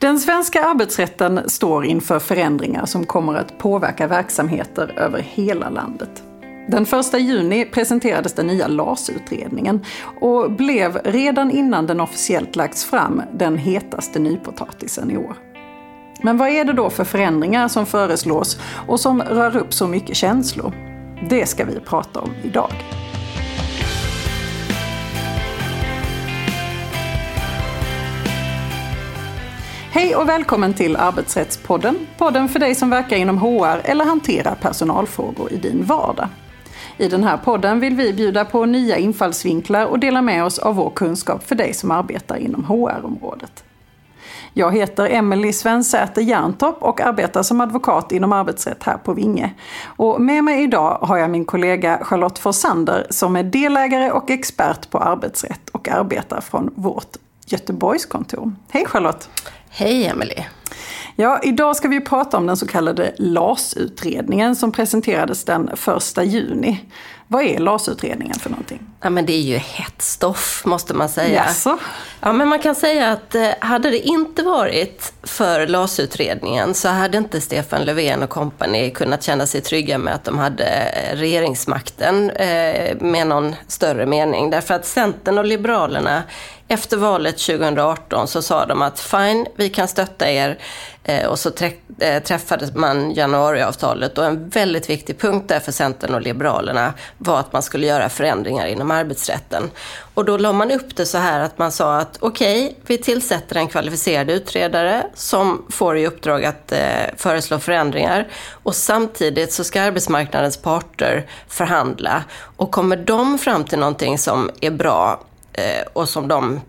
Den svenska arbetsrätten står inför förändringar som kommer att påverka verksamheter över hela landet. Den 1 juni presenterades den nya LAS-utredningen och blev redan innan den officiellt lagts fram den hetaste nypotatisen i år. Men vad är det då för förändringar som föreslås och som rör upp så mycket känslor? Det ska vi prata om idag. Hej och välkommen till Arbetsrättspodden. Podden för dig som verkar inom HR eller hanterar personalfrågor i din vardag. I den här podden vill vi bjuda på nya infallsvinklar och dela med oss av vår kunskap för dig som arbetar inom HR-området. Jag heter Emelie Svensäter Järntorp och arbetar som advokat inom arbetsrätt här på Vinge. Och med mig idag har jag min kollega Charlotte Forsander som är delägare och expert på arbetsrätt och arbetar från vårt Göteborgskontor. Hej Charlotte! Hej Emelie! Ja, idag ska vi prata om den så kallade LAS-utredningen som presenterades den 1 juni. Vad är LAS-utredningen för någonting? Ja, men det är ju hett stoff måste man säga. Jaså? Ja, men man kan säga att eh, hade det inte varit för LAS-utredningen så hade inte Stefan Löfven och kompani kunnat känna sig trygga med att de hade eh, regeringsmakten eh, med någon större mening. Därför att Centern och Liberalerna efter valet 2018 så sa de att fine, vi kan stötta er. Och så träffade man januariavtalet och en väldigt viktig punkt där för Centern och Liberalerna var att man skulle göra förändringar inom arbetsrätten. Och då la man upp det så här att man sa att okej, okay, vi tillsätter en kvalificerad utredare som får i uppdrag att eh, föreslå förändringar och samtidigt så ska arbetsmarknadens parter förhandla och kommer de fram till någonting som är bra Eh, och som de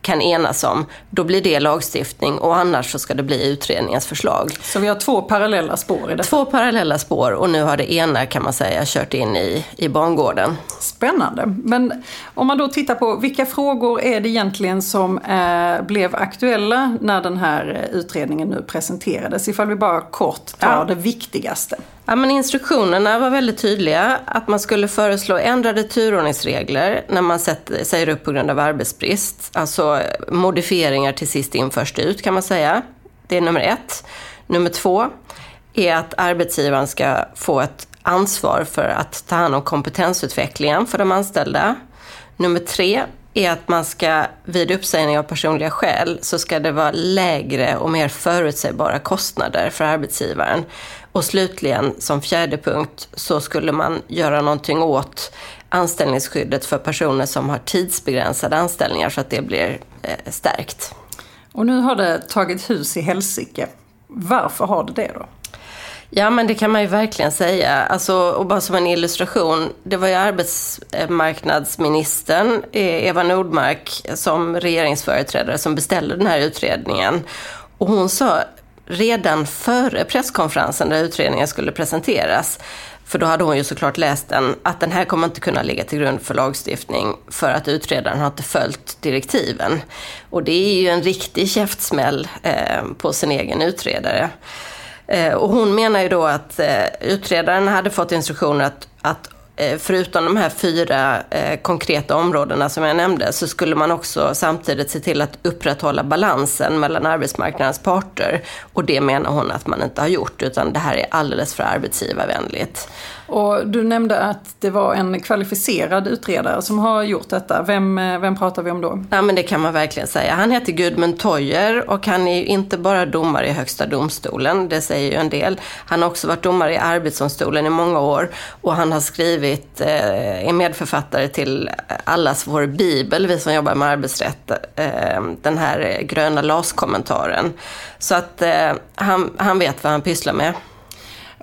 kan enas om, då blir det lagstiftning och annars så ska det bli utredningens förslag. Så vi har två parallella spår i detta? Två parallella spår och nu har det ena kan man säga kört in i, i bangården. Spännande. Men om man då tittar på vilka frågor är det egentligen som eh, blev aktuella när den här utredningen nu presenterades? Ifall vi bara kort tar ja. det viktigaste. Ja, men instruktionerna var väldigt tydliga. Att man skulle föreslå ändrade turordningsregler när man säger upp på grund av arbetsbrist. Alltså modifieringar till sist in först ut kan man säga. Det är nummer ett. Nummer två är att arbetsgivaren ska få ett ansvar för att ta hand om kompetensutvecklingen för de anställda. Nummer tre är att man ska, vid uppsägning av personliga skäl, så ska det vara lägre och mer förutsägbara kostnader för arbetsgivaren. Och slutligen, som fjärde punkt, så skulle man göra någonting åt anställningsskyddet för personer som har tidsbegränsade anställningar så att det blir eh, stärkt. Och nu har det tagit hus i helsike. Varför har det det då? Ja, men det kan man ju verkligen säga. Alltså, och bara som en illustration, det var ju arbetsmarknadsministern eh, Eva Nordmark som regeringsföreträdare som beställde den här utredningen. Och hon sa redan före presskonferensen där utredningen skulle presenteras, för då hade hon ju såklart läst den, att den här kommer inte kunna ligga till grund för lagstiftning för att utredaren har inte följt direktiven. Och det är ju en riktig käftsmäll eh, på sin egen utredare. Eh, och hon menar ju då att eh, utredaren hade fått instruktioner att, att eh, förutom de här fyra konkreta områdena som jag nämnde så skulle man också samtidigt se till att upprätthålla balansen mellan arbetsmarknadens parter. Och det menar hon att man inte har gjort utan det här är alldeles för arbetsgivarvänligt. Och du nämnde att det var en kvalificerad utredare som har gjort detta. Vem, eh, vem pratar vi om då? Ja, men det kan man verkligen säga. Han heter Gudmund Toyer och han är ju inte bara domare i Högsta domstolen, det säger ju en del. Han har också varit domare i Arbetsdomstolen i många år och han har skrivit, eh, är medförfattare till allas vår bibel, vi som jobbar med arbetsrätt, eh, den här gröna LAS-kommentaren. Så att eh, han, han vet vad han pysslar med.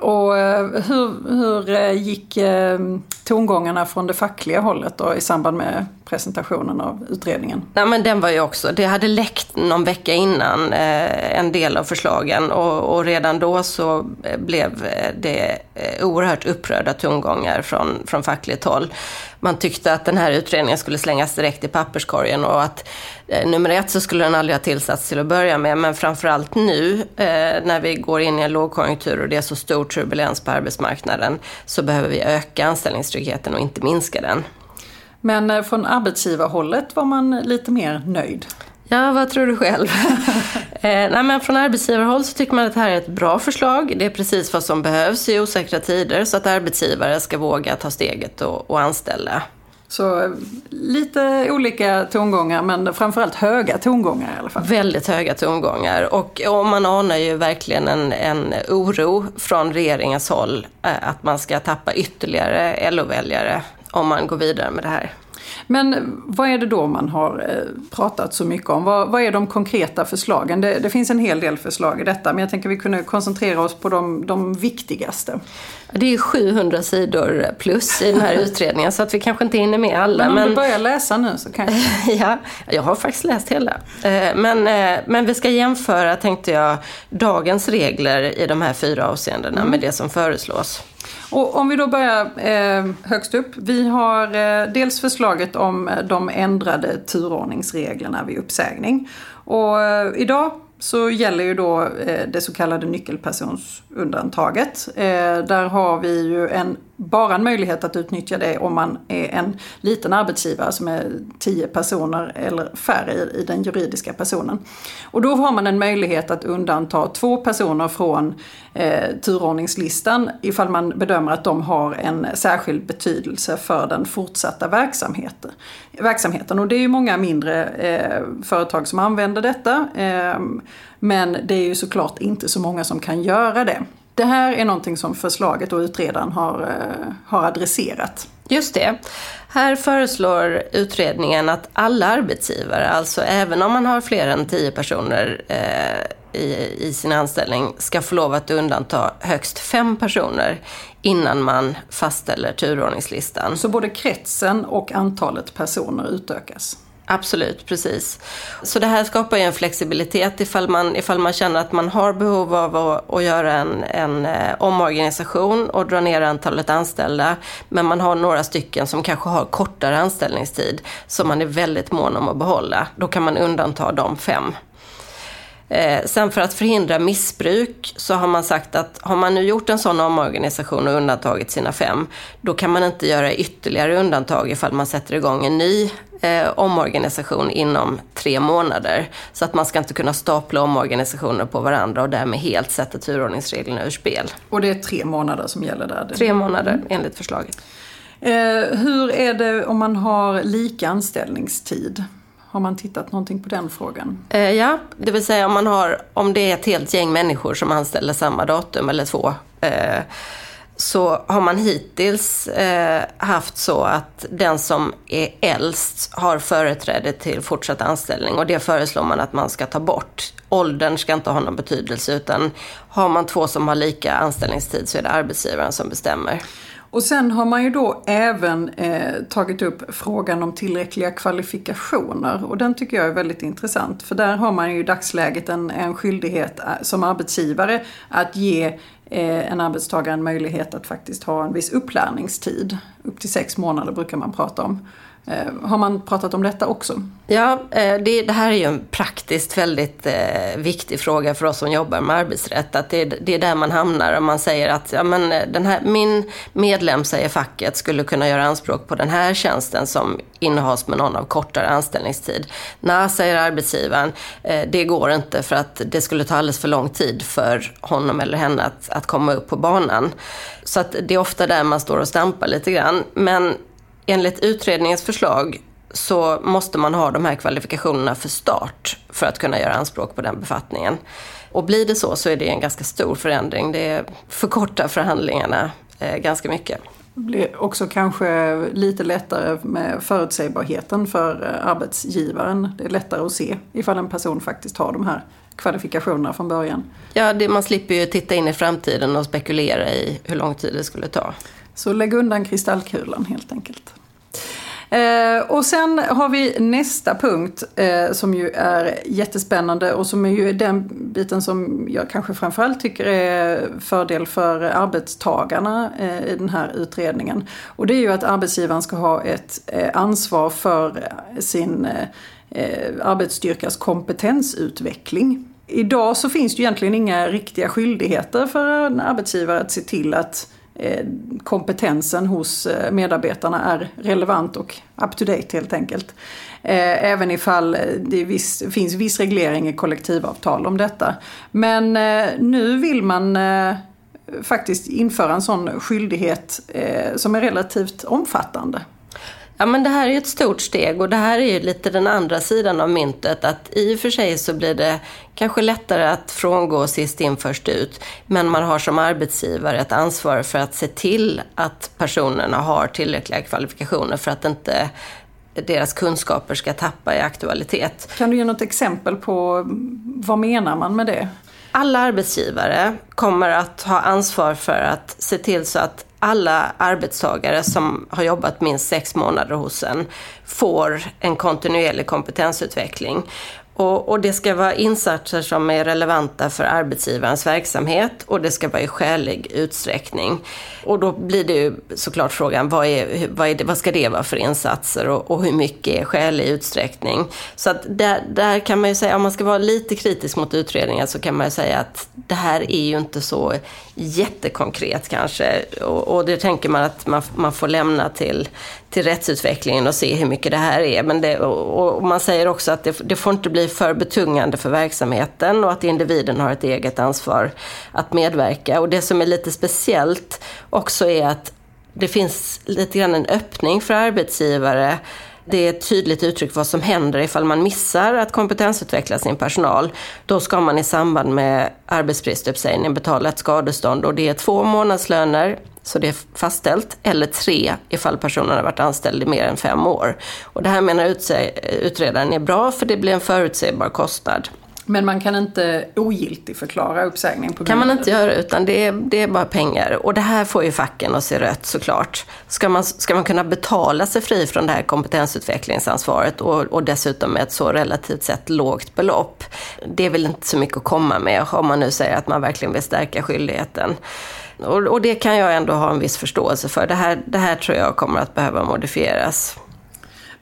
Och eh, hur, hur eh, gick eh, tongångarna från det fackliga hållet då i samband med presentationen av utredningen? Nej, men den var ju också, det hade läckt någon vecka innan eh, en del av förslagen och, och, redan då så eh, blev eh, det eh, oerhört upprörda tongångar från, från fackligt håll. Man tyckte att den här utredningen skulle slängas direkt i papperskorgen och att eh, nummer ett så skulle den aldrig ha tillsatts till att börja med, men framförallt nu eh, när vi går in i en lågkonjunktur och det är så stor turbulens på arbetsmarknaden så behöver vi öka anställningstryggheten och inte minska den. Men eh, från arbetsgivarhållet var man lite mer nöjd? Ja, vad tror du själv? Eh, nej, men från arbetsgivarhåll så tycker man att det här är ett bra förslag. Det är precis vad som behövs i osäkra tider så att arbetsgivare ska våga ta steget och, och anställa. Så lite olika tongångar men framförallt höga tongångar i alla fall. Väldigt höga tongångar och, och man anar ju verkligen en, en oro från regeringens håll eh, att man ska tappa ytterligare LO-väljare om man går vidare med det här. Men vad är det då man har eh, pratat så mycket om? Vad, vad är de konkreta förslagen? Det, det, finns en hel del förslag i detta men jag tänker att vi kunde koncentrera oss på de, de viktigaste. Det är 700 sidor plus i den här utredningen så att vi kanske inte hinner med alla. Men om men... du börjar läsa nu så kan jag... ja, jag har faktiskt läst hela. Eh, men, eh, men vi ska jämföra, tänkte jag, dagens regler i de här fyra avseendena mm. med det som föreslås. Och om vi då börjar eh, högst upp. Vi har eh, dels förslaget om eh, de ändrade turordningsreglerna vid uppsägning. Och eh, idag så gäller ju då eh, det så kallade nyckelpersonsundantaget. Eh, där har vi ju en, bara en möjlighet att utnyttja det om man är en liten arbetsgivare som är tio personer eller färre i den juridiska personen. Och då har man en möjlighet att undanta två personer från eh, turordningslistan ifall man bedömer att de har en särskild betydelse för den fortsatta verksamheten. verksamheten. Och det är ju många mindre eh, företag som använder detta. Eh, men det är ju såklart inte så många som kan göra det. Det här är någonting som förslaget och utredaren har, eh, har adresserat. Just det. Här föreslår utredningen att alla arbetsgivare, alltså även om man har fler än tio personer eh, i, i sin anställning, ska få lov att undanta högst fem personer innan man fastställer turordningslistan. Så både kretsen och antalet personer utökas? Absolut, precis. Så det här skapar ju en flexibilitet ifall man, ifall man känner att man har behov av att, att göra en, en eh, omorganisation och dra ner antalet anställda. Men man har några stycken som kanske har kortare anställningstid som man är väldigt mån om att behålla. Då kan man undanta de fem. Eh, sen för att förhindra missbruk så har man sagt att har man nu gjort en sån omorganisation och undantagit sina fem, då kan man inte göra ytterligare undantag ifall man sätter igång en ny eh, omorganisation inom tre månader. Så att man ska inte kunna stapla omorganisationer på varandra och därmed helt sätta turordningsreglerna ur spel. Och det är tre månader som gäller där? Tre månader enligt förslaget. Eh, hur är det om man har lika anställningstid? Har man tittat någonting på den frågan? Eh, ja, det vill säga om, man har, om det är ett helt gäng människor som anställer samma datum eller två. Eh, så har man hittills eh, haft så att den som är äldst har företräde till fortsatt anställning och det föreslår man att man ska ta bort. Åldern ska inte ha någon betydelse utan har man två som har lika anställningstid så är det arbetsgivaren som bestämmer. Och sen har man ju då även eh, tagit upp frågan om tillräckliga kvalifikationer och den tycker jag är väldigt intressant för där har man ju i dagsläget en, en skyldighet eh, som arbetsgivare att ge eh, en arbetstagare en möjlighet att faktiskt ha en viss upplärningstid. Upp till sex månader brukar man prata om. Eh, har man pratat om detta också? Ja, eh, det, det, här är ju en praktiskt väldigt eh, viktig fråga för oss som jobbar med arbetsrätt. Att det, det är där man hamnar om man säger att ja, men den här, min medlem, säger facket, skulle kunna göra anspråk på den här tjänsten som innehas med någon av kortare anställningstid. Nej, säger arbetsgivaren, det går inte för att det skulle ta alldeles för lång tid för honom eller henne att, att komma upp på banan. Så att det är ofta där man står och stampar lite grann. Men enligt utredningens förslag så måste man ha de här kvalifikationerna för start för att kunna göra anspråk på den befattningen. Och blir det så så är det en ganska stor förändring. Det förkortar förhandlingarna eh, ganska mycket. Det blir också kanske lite lättare med förutsägbarheten för eh, arbetsgivaren. Det är lättare att se ifall en person faktiskt har de här kvalifikationerna från början. Ja, det, man slipper ju titta in i framtiden och spekulera i hur lång tid det skulle ta. Så lägg undan kristallkulan helt enkelt. Eh, och sen har vi nästa punkt eh, som ju är jättespännande och som är ju den biten som jag kanske framförallt tycker är fördel för arbetstagarna eh, i den här utredningen. Och det är ju att arbetsgivaren ska ha ett eh, ansvar för sin eh, eh arbetsstyrkas kompetensutveckling. Idag så finns det egentligen inga riktiga skyldigheter för en arbetsgivare att se till att eh, Eh, kompetensen hos eh, medarbetarna är relevant och up to date helt enkelt. Eh, även ifall det viss, finns viss reglering i kollektivavtal om detta. Men nu vill man faktiskt införa en sån skyldighet som är relativt omfattande. Ja men det här är ett stort steg och det här är ju lite den andra sidan av myntet. Att i och för sig så blir det kanske lättare att frångå sist in först ut. Men man har som arbetsgivare ett ansvar för att se till att personerna har tillräckliga kvalifikationer för att inte deras kunskaper ska tappa i aktualitet. Kan du ge något exempel på vad menar man med det? Alla arbetsgivare kommer att ha ansvar för att se till så att alla arbetstagare som har jobbat minst sex månader hos en får en kontinuerlig kompetensutveckling. Och, och, det ska vara insatser som är relevanta för arbetsgivarens verksamhet och det ska vara i skälig utsträckning. Och då blir det ju såklart frågan, vad, är, vad, är det, vad ska det vara för insatser och, och hur mycket är skälig utsträckning? Så att där, där kan man ju säga, om man ska vara lite kritisk mot utredningen så kan man ju säga att det här är ju inte så jättekonkret kanske. Och, och det tänker man att man, man får lämna till, till rättsutvecklingen och se hur mycket det här är. Men det, och, och man säger också att det, det, får inte bli för betungande för verksamheten och att individen har ett eget ansvar att medverka. Och det som är lite speciellt också är att det finns lite grann en öppning för arbetsgivare det är ett tydligt uttryck vad som händer ifall man missar att kompetensutveckla sin personal. Då ska man i samband med arbetsbristuppsägning betala ett skadestånd och det är två månadslöner så det är fastställt, eller tre ifall personen har varit anställd i mer än fem år. Och det här menar utredaren är bra för det blir en förutsägbar kostnad. Men man kan inte ogiltigförklara uppsägning? På kan man inte göra, utan det är, det är bara pengar. Och det här får ju facken att se rött såklart. Ska man, ska man kunna betala sig fri från det här kompetensutvecklingsansvaret och, och dessutom med ett så relativt sett lågt belopp. Det är väl inte så mycket att komma med om man nu säger att man verkligen vill stärka skyldigheten. Och, och det kan jag ändå ha en viss förståelse för. Det här, det här tror jag kommer att behöva modifieras.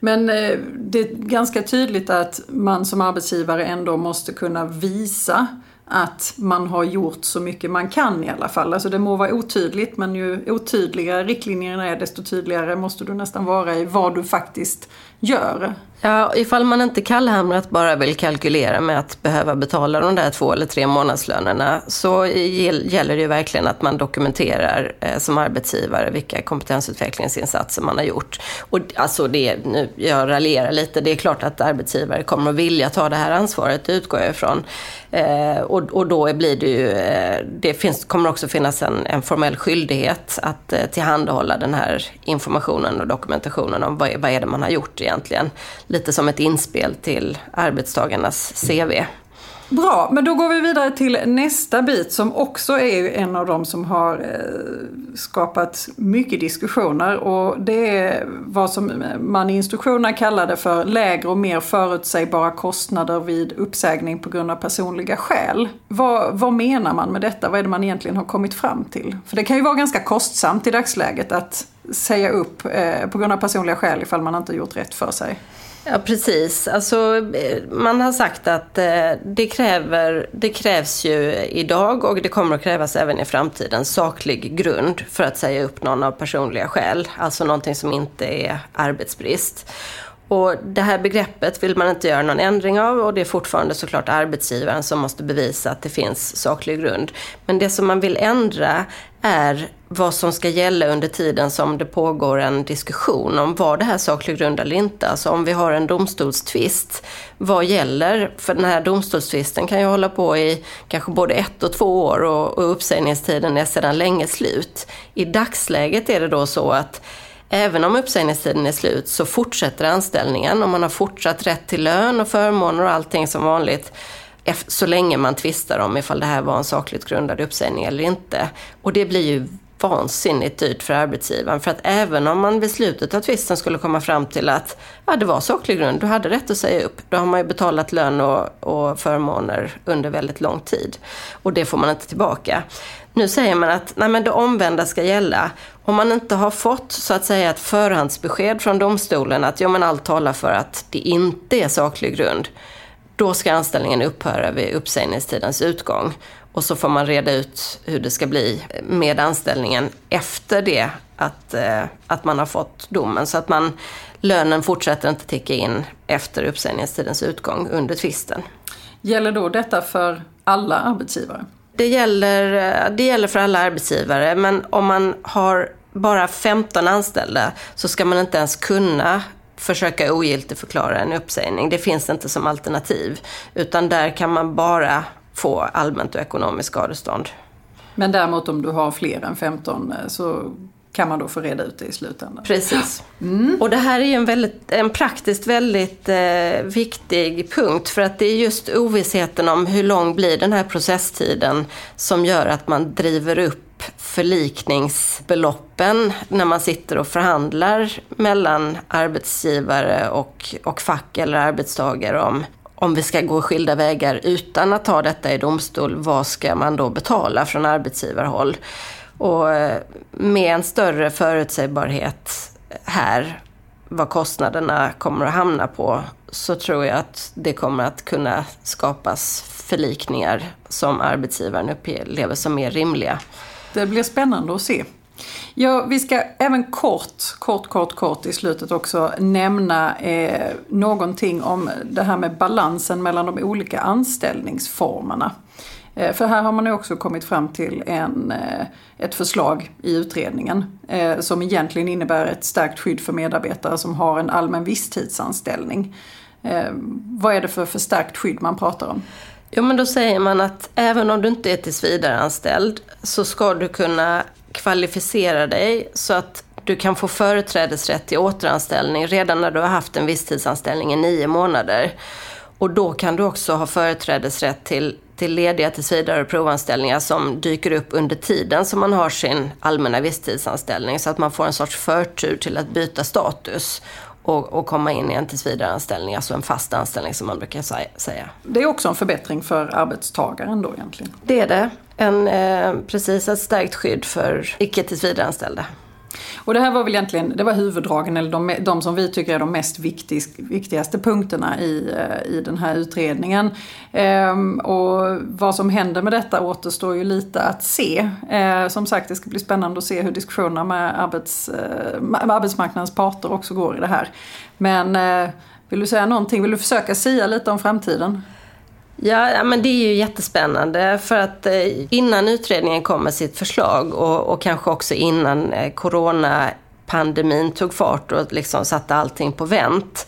Men eh, det är ganska tydligt att man som arbetsgivare ändå måste kunna visa att man har gjort så mycket man kan i alla fall. Alltså det må vara otydligt men ju otydligare riktlinjerna är desto tydligare måste du nästan vara i vad du faktiskt gör. Ja, ifall man inte kallhamrat bara vill kalkylera med att behöva betala de där två eller tre månadslönerna så gäller det ju verkligen att man dokumenterar eh, som arbetsgivare vilka kompetensutvecklingsinsatser man har gjort. Och alltså det, nu, jag raljerar lite, det är klart att arbetsgivare kommer att vilja ta det här ansvaret, det utgår jag ifrån. Eh, och, och då blir det ju, eh, det finns, kommer också finnas en, en formell skyldighet att eh, tillhandahålla den här informationen och dokumentationen om vad, vad är det man har gjort egentligen lite som ett inspel till arbetstagarnas CV. Bra, men då går vi vidare till nästa bit som också är en av de som har eh, skapat mycket diskussioner och det är vad som man i instruktionerna kallade för lägre och mer förutsägbara kostnader vid uppsägning på grund av personliga skäl. Vad, vad menar man med detta? Vad är det man egentligen har kommit fram till? För det kan ju vara ganska kostsamt i dagsläget att säga upp eh, på grund av personliga skäl ifall man inte gjort rätt för sig. Ja, precis. Alltså, eh, man har sagt att eh, det, kräver, det krävs ju idag och det kommer att krävas även i framtiden saklig grund för att säga upp någon av personliga skäl. Alltså någonting som inte är arbetsbrist. Och det här begreppet vill man inte göra någon ändring av och det är fortfarande såklart arbetsgivaren som måste bevisa att det finns saklig grund. Men det som man vill ändra är vad som ska gälla under tiden som det pågår en diskussion om var det här saklig grund eller inte. Alltså om vi har en domstolstvist, vad gäller? För den här domstolstvisten kan ju hålla på i kanske både ett och två år och, och uppsägningstiden är sedan länge slut. I dagsläget är det då så att Även om uppsägningstiden är slut så fortsätter anställningen och man har fortsatt rätt till lön och förmåner och allting som vanligt så länge man tvistar om ifall det här var en sakligt grundad uppsägning eller inte. Och det blir ju vansinnigt dyrt för arbetsgivaren. För att även om man vid slutet av tvisten skulle komma fram till att ja, det var saklig grund, du hade rätt att säga upp. Då har man ju betalat lön och, och förmåner under väldigt lång tid. Och det får man inte tillbaka. Nu säger man att nej, men det omvända ska gälla. Om man inte har fått så att säga ett förhandsbesked från domstolen att ja, men allt talar för att det inte är saklig grund då ska anställningen upphöra vid uppsägningstidens utgång. Och så får man reda ut hur det ska bli med anställningen efter det att, eh, att man har fått domen. Så att man, lönen fortsätter inte ticka in efter uppsägningstidens utgång under tvisten. Gäller då detta för alla arbetsgivare? Det gäller, eh, det gäller för alla arbetsgivare, men om man har bara 15 anställda så ska man inte ens kunna försöka ogiltigförklara en uppsägning. Det finns inte som alternativ. Utan där kan man bara få allmänt och ekonomiskt skadestånd. Men däremot om du har fler än 15 eh, så kan man då få reda ut det i slutändan. Precis. Mm. Och det här är en, väldigt, en praktiskt väldigt eh, viktig punkt för att det är just ovissheten om hur lång blir den här processtiden som gör att man driver upp förlikningsbeloppen när man sitter och förhandlar mellan arbetsgivare och, och fack eller arbetstagare om om vi ska gå skilda vägar utan att ta detta i domstol, vad ska man då betala från arbetsgivarhåll? Och eh, med en större förutsägbarhet här, vad kostnaderna kommer att hamna på, så tror jag att det kommer att kunna skapas förlikningar som arbetsgivaren upplever som mer rimliga. Det blir spännande att se. Ja, vi ska även kort, kort, kort, kort i slutet också nämna eh, någonting om det här med balansen mellan de olika anställningsformerna. Eh, för här har man också kommit fram till en, eh, ett förslag i utredningen eh, som egentligen innebär ett starkt skydd för medarbetare som har en allmän visstidsanställning. Vad är det för förstärkt skydd man pratar om? Jo, men då säger man att även om du inte är tillsvidareanställd så ska du kunna kvalificera dig så att du kan få företrädesrätt till återanställning redan när du har haft en visstidsanställning i nio månader. Och då kan du också ha företrädesrätt till, till lediga tillsvidare och provanställningar som dyker upp under tiden som man har sin allmänna visstidsanställning. Så att man får en sorts förtur till att byta status och, och komma in i en tillsvidareanställning, alltså en fast anställning som man brukar säga. Det är också en förbättring för arbetstagaren då egentligen? Det är det. En, eh, precis ett stärkt skydd för icke tillsvidareanställda. Och det här var väl egentligen det var huvuddragen, eller de, de som vi tycker är de mest viktig, viktigaste punkterna i, eh, i den här utredningen. Ehm, och vad som händer med detta återstår ju lite att se. Ehm, som sagt, det ska bli spännande att se hur diskussionerna med, arbets, eh, med arbetsmarknadens parter också går i det här. Men eh, vill du säga någonting? Vill du försöka säga lite om framtiden? Ja, men det är ju jättespännande. För att eh, innan utredningen kom med sitt förslag och, och kanske också innan eh, coronapandemin tog fart och liksom satte allting på vänt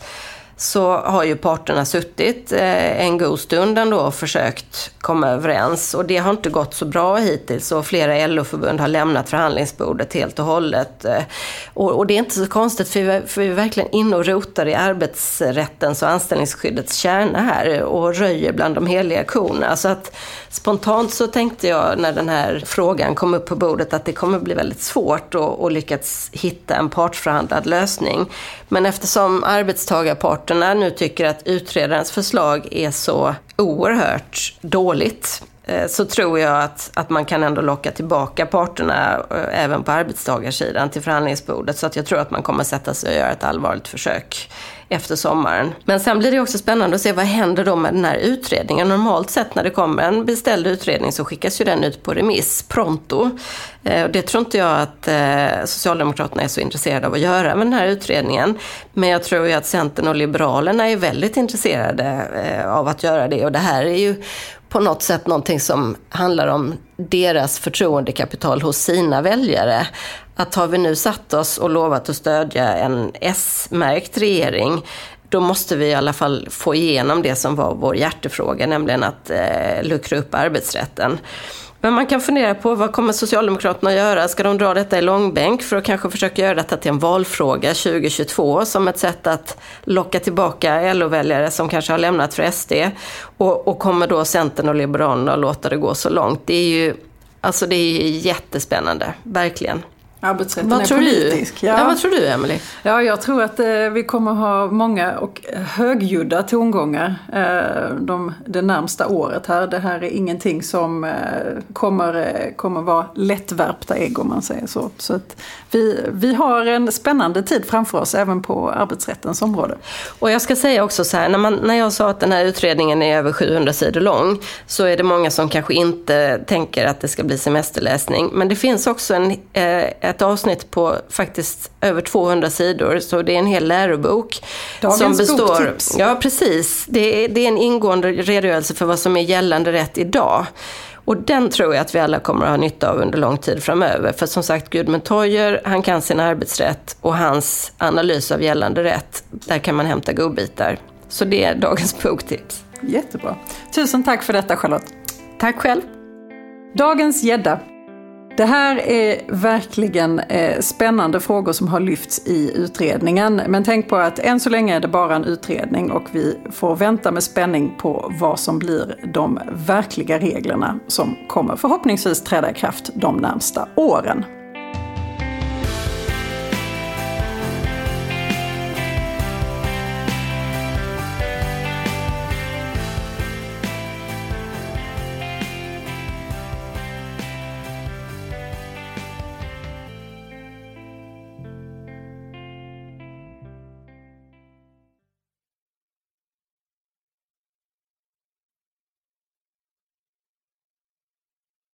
så har ju parterna suttit eh, en god stund ändå och försökt komma överens. Och det har inte gått så bra hittills och flera LO-förbund har lämnat förhandlingsbordet helt och hållet. Eh, och, det är inte så konstigt för vi, är verkligen inne och rotar i arbetsrättens och anställningsskyddets kärna här och röjer bland de heliga korna. Så att spontant så tänkte jag när den här frågan kom upp på bordet att det kommer bli väldigt svårt att, lyckas hitta en partsförhandlad lösning. Men eftersom arbetstagarparterna nu tycker att utredarens förslag är så oerhört dåligt eh, så tror jag att, att man kan ändå locka tillbaka parterna eh, även på arbetstagarsidan till förhandlingsbordet. Så att jag tror att man kommer sätta sig och göra ett allvarligt försök efter sommaren. Men sen blir det också spännande att se vad händer då med den här utredningen. Normalt sett när det kommer en beställd utredning så skickas ju den ut på remiss pronto. Eh, det tror inte jag att eh, Socialdemokraterna är så intresserade av att göra med den här utredningen. Men jag tror ju att Centern och Liberalerna är väldigt intresserade eh, av att göra det. Och det här är ju på något sätt någonting som handlar om deras förtroendekapital hos sina väljare att har vi nu satt oss och lovat att stödja en S-märkt regering då måste vi i alla fall få igenom det som var vår hjärtefråga, nämligen att eh, luckra upp arbetsrätten. Men man kan fundera på vad kommer Socialdemokraterna att göra? Ska de dra detta i långbänk för att kanske försöka göra detta till en valfråga 2022 som ett sätt att locka tillbaka LO-väljare som kanske har lämnat för SD? Och, och kommer då Centern och Liberalerna att låta det gå så långt? Det är ju alltså det är jättespännande, verkligen. Arbetsrätten vad är tror politisk. Du? Ja. ja. vad tror du Emelie? Ja, jag tror att eh, vi kommer ha många och högljudda tongångar eh, de, det närmsta året här. Det här är ingenting som eh, kommer, eh, kommer vara lättvärpta ägg om man säger så. så att vi, vi har en spännande tid framför oss även på arbetsrättens område. Och jag ska säga också så här, när, man, när jag sa att den här utredningen är över 700 sidor lång så är det många som kanske inte tänker att det ska bli semesterläsning. Men det finns också en, eh, ett avsnitt på faktiskt över 200 sidor, så det är en hel lärobok. Dagens som består, boktips. Ja, precis. Det är, det är en ingående redogörelse för vad som är gällande rätt idag. Och den tror jag att vi alla kommer att ha nytta av under lång tid framöver. För som sagt, Gudmund Toijer, han kan sin arbetsrätt och hans analys av gällande rätt, där kan man hämta godbitar. Så det är dagens boktips. Jättebra. Tusen tack för detta Charlotte. Tack själv. Dagens gädda. Det här är verkligen eh, spännande frågor som har lyfts i utredningen. Men tänk på att än så länge är det bara en utredning och vi får vänta med spänning på vad som blir de verkliga reglerna som kommer förhoppningsvis träda i kraft de närmsta åren.